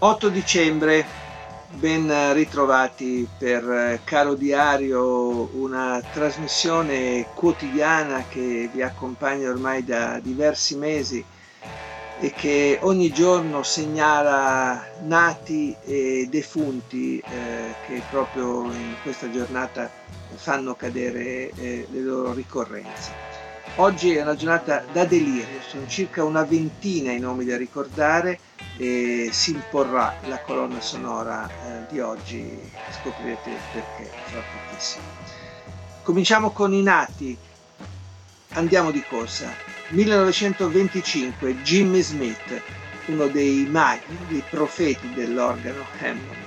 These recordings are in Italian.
8 dicembre, ben ritrovati per eh, Caro Diario, una trasmissione quotidiana che vi accompagna ormai da diversi mesi e che ogni giorno segnala nati e defunti eh, che proprio in questa giornata fanno cadere eh, le loro ricorrenze. Oggi è una giornata da delirio, sono circa una ventina i nomi da ricordare e si imporrà la colonna sonora eh, di oggi, scoprirete perché fra pochissimo. Cominciamo con i nati, andiamo di corsa. 1925 Jimmy Smith, uno dei maghi, dei profeti dell'organo Hammond.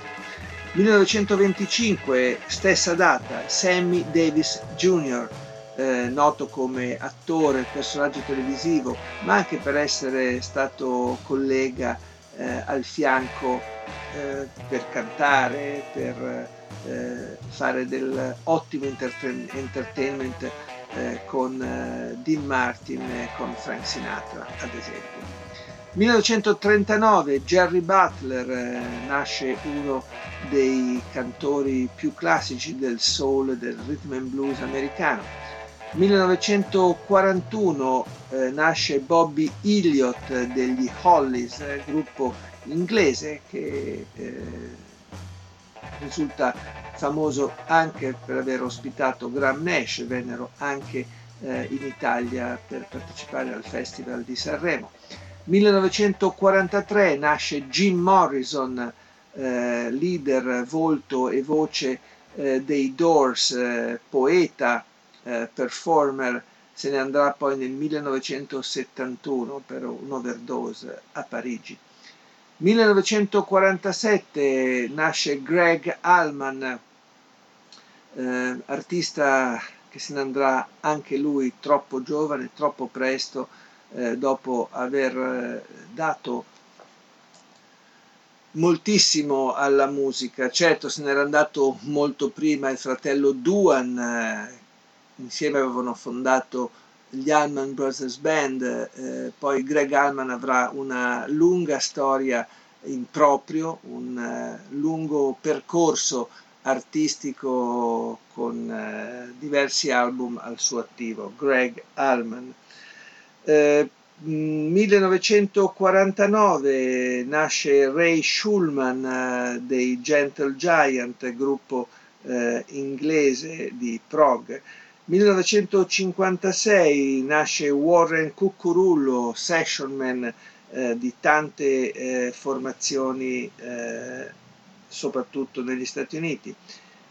1925, stessa data, Sammy Davis Jr., eh, noto come attore, personaggio televisivo, ma anche per essere stato collega eh, al fianco eh, per cantare, per eh, fare del ottimo entertain- entertainment eh, con eh, Dean Martin e con Frank Sinatra, ad esempio. 1939 Jerry Butler eh, nasce uno dei cantori più classici del soul del rhythm and blues americano 1941 eh, nasce Bobby Elliott degli Hollies, eh, gruppo inglese che eh, risulta famoso anche per aver ospitato Graham Nash, vennero anche eh, in Italia per partecipare al Festival di Sanremo. 1943 nasce Jim Morrison, eh, leader, volto e voce eh, dei Doors, poeta, eh, performer, se ne andrà poi nel 1971 per un'overdose a Parigi. 1947 nasce Greg Allman, eh, artista che se ne andrà anche lui troppo giovane, troppo presto, eh, dopo aver eh, dato moltissimo alla musica. Certo, se n'era andato molto prima il fratello Duan, eh, insieme avevano fondato gli Allman Brothers Band, eh, poi Greg Allman avrà una lunga storia in proprio, un uh, lungo percorso artistico con uh, diversi album al suo attivo, Greg Allman. Eh, 1949 nasce Ray Schulman uh, dei Gentle Giant, gruppo inglese di prog. 1956 nasce Warren Cuccurullo, sessionman eh, di tante eh, formazioni, eh, soprattutto negli Stati Uniti.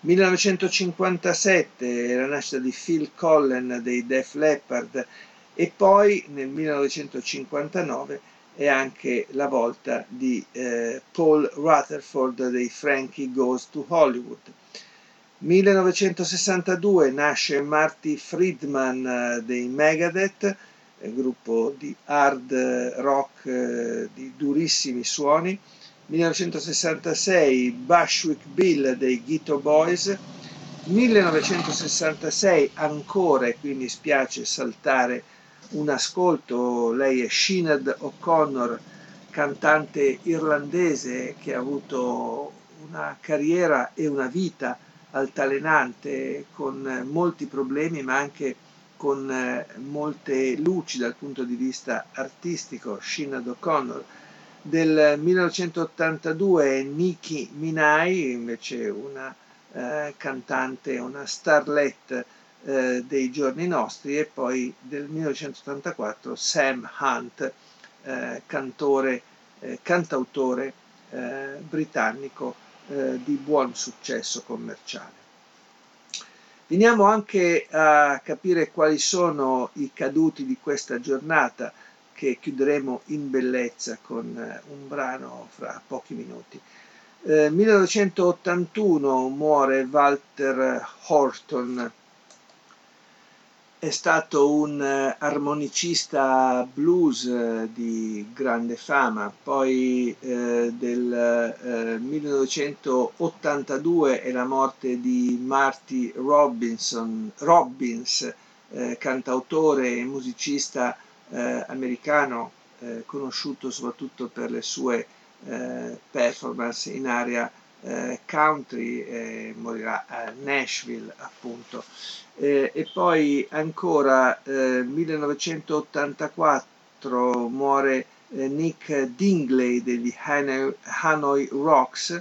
1957 la nascita di Phil Collen dei Def Leppard e poi nel 1959 è anche la volta di eh, Paul Rutherford dei Frankie Goes to Hollywood. 1962 nasce Marty Friedman eh, dei Megadeth, eh, gruppo di hard rock eh, di durissimi suoni. 1966 Bushwick Bill dei Ghetto Boys. 1966 ancora, e qui mi spiace saltare un ascolto, lei è Sinead O'Connor, cantante irlandese che ha avuto una carriera e una vita altalenante, con molti problemi ma anche con eh, molte luci dal punto di vista artistico, Sinead O'Connor. Del 1982 Nicki Minaj, invece una eh, cantante, una starlet eh, dei giorni nostri, e poi del 1984 Sam Hunt, eh, cantore, eh, cantautore eh, britannico eh, di buon successo commerciale. Veniamo anche a capire quali sono i caduti di questa giornata che chiuderemo in bellezza con un brano fra pochi minuti. Eh, 1981 muore Walter Horton, è stato un eh, armonicista blues eh, di grande fama, poi eh, del eh, 1982 è la morte di Marty Robinson, Robbins, eh, cantautore e musicista eh, americano, conosciuto soprattutto per le sue performance in area country, morirà a Nashville appunto eh, e poi ancora eh, 1984 muore eh, Nick Dingley degli Hanoi, Hanoi Rocks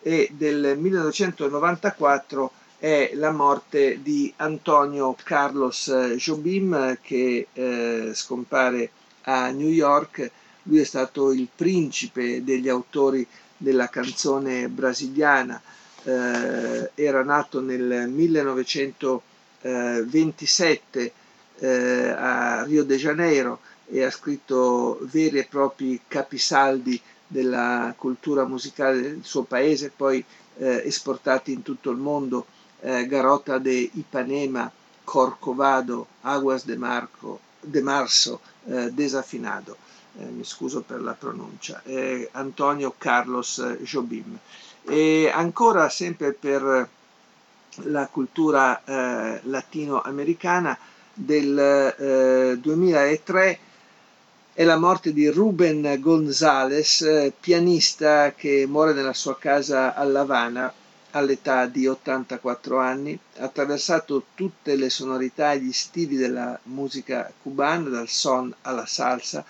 e del 1994 è la morte di Antonio Carlos Jobim che eh, scompare a New York. Lui è stato il principe degli autori della canzone brasiliana, eh, era nato nel 1900 27 eh, a Rio de Janeiro e ha scritto veri e propri capisaldi della cultura musicale del suo paese, poi eh, esportati in tutto il mondo, eh, Garota de Ipanema, Corcovado, Aguas de, Marco, de Marzo, eh, Desafinado, eh, mi scuso per la pronuncia, Antonio Carlos Jobim. E ancora sempre per la cultura eh, latinoamericana del eh, 2003 è la morte di Ruben González, eh, pianista che muore nella sua casa a La Habana all'età di 84 anni, ha attraversato tutte le sonorità e gli stili della musica cubana, dal son alla salsa,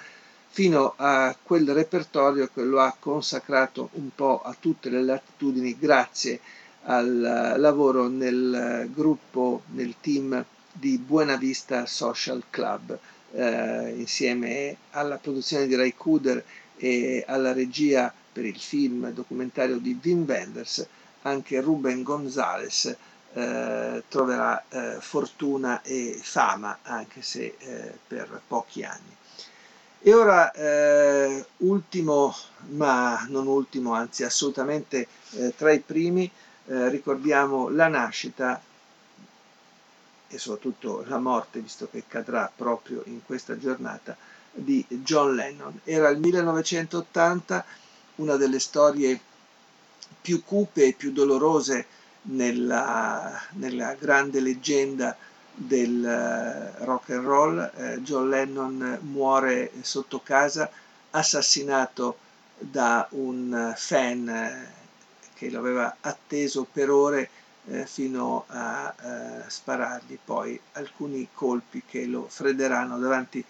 fino a quel repertorio che lo ha consacrato un po' a tutte le latitudini grazie al lavoro nel gruppo, nel team di Buena Vista Social Club, eh, insieme alla produzione di Ray Kuder e alla regia per il film documentario di Wim Wenders, anche Ruben Gonzales eh, troverà eh, fortuna e fama, anche se eh, per pochi anni. E ora, eh, ultimo, ma non ultimo, anzi assolutamente eh, tra i primi, eh, ricordiamo la nascita e soprattutto la morte, visto che cadrà proprio in questa giornata, di John Lennon. Era il 1980, una delle storie più cupe e più dolorose nella, nella grande leggenda del uh, rock and roll. Eh, John Lennon muore sotto casa, assassinato da un fan eh, che lo aveva atteso per ore eh, fino a eh, sparargli poi alcuni colpi che lo fredderanno davanti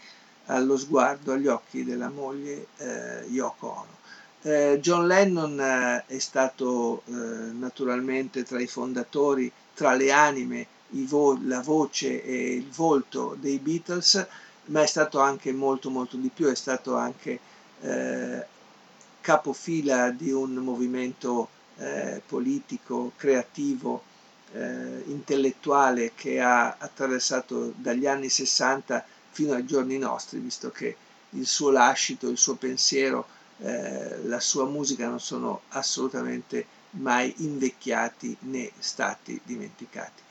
allo sguardo, agli occhi della moglie eh, Yoko Ono. Eh, John Lennon eh, è stato eh, naturalmente tra i fondatori, tra le anime, vo- la voce e il volto dei Beatles, ma è stato anche molto molto di più, è stato anche capofila di un movimento eh, politico, creativo, eh, intellettuale che ha attraversato dagli anni 60 fino ai giorni nostri, visto che il suo lascito, il suo pensiero, eh, la sua musica non sono assolutamente mai invecchiati né stati dimenticati.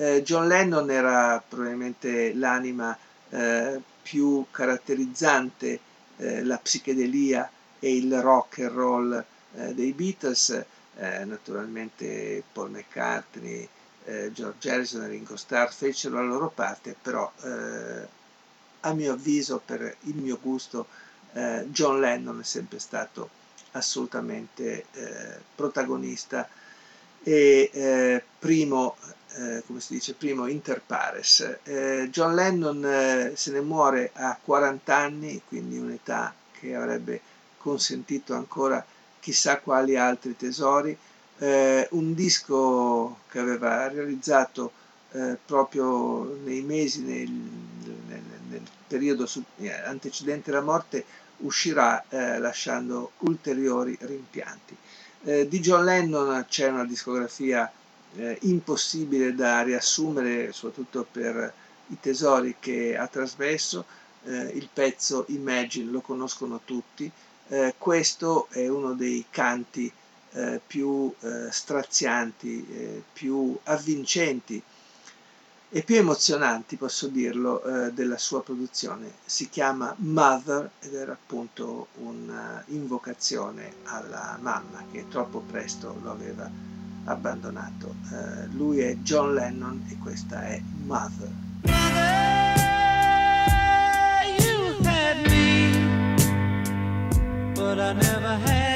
Eh, John Lennon era probabilmente l'anima eh, più caratterizzante eh, la psichedelia e il rock and roll eh, dei Beatles, eh, naturalmente Paul McCartney, eh, George Harrison e Ringo Starr fecero la loro parte, però a mio avviso, per il mio gusto, John Lennon è sempre stato assolutamente protagonista e eh, primo, come si dice, primo inter pares. John Lennon se ne muore a 40 anni, quindi un'età che avrebbe consentito ancora chissà quali altri tesori, eh, un disco che aveva realizzato eh, proprio nei mesi, nel, nel, nel periodo su, eh, antecedente alla morte, uscirà eh, lasciando ulteriori rimpianti. Eh, di John Lennon c'è una discografia eh, impossibile da riassumere, soprattutto per i tesori che ha trasmesso, eh, il pezzo Imagine lo conoscono tutti, eh, questo è uno dei canti eh, più eh, strazianti, più avvincenti e più emozionanti, posso dirlo, eh, della sua produzione. Si chiama Mother ed era appunto un'invocazione alla mamma che troppo presto lo aveva abbandonato. Eh, lui è John Lennon e questa è Mother. Mother, but I never had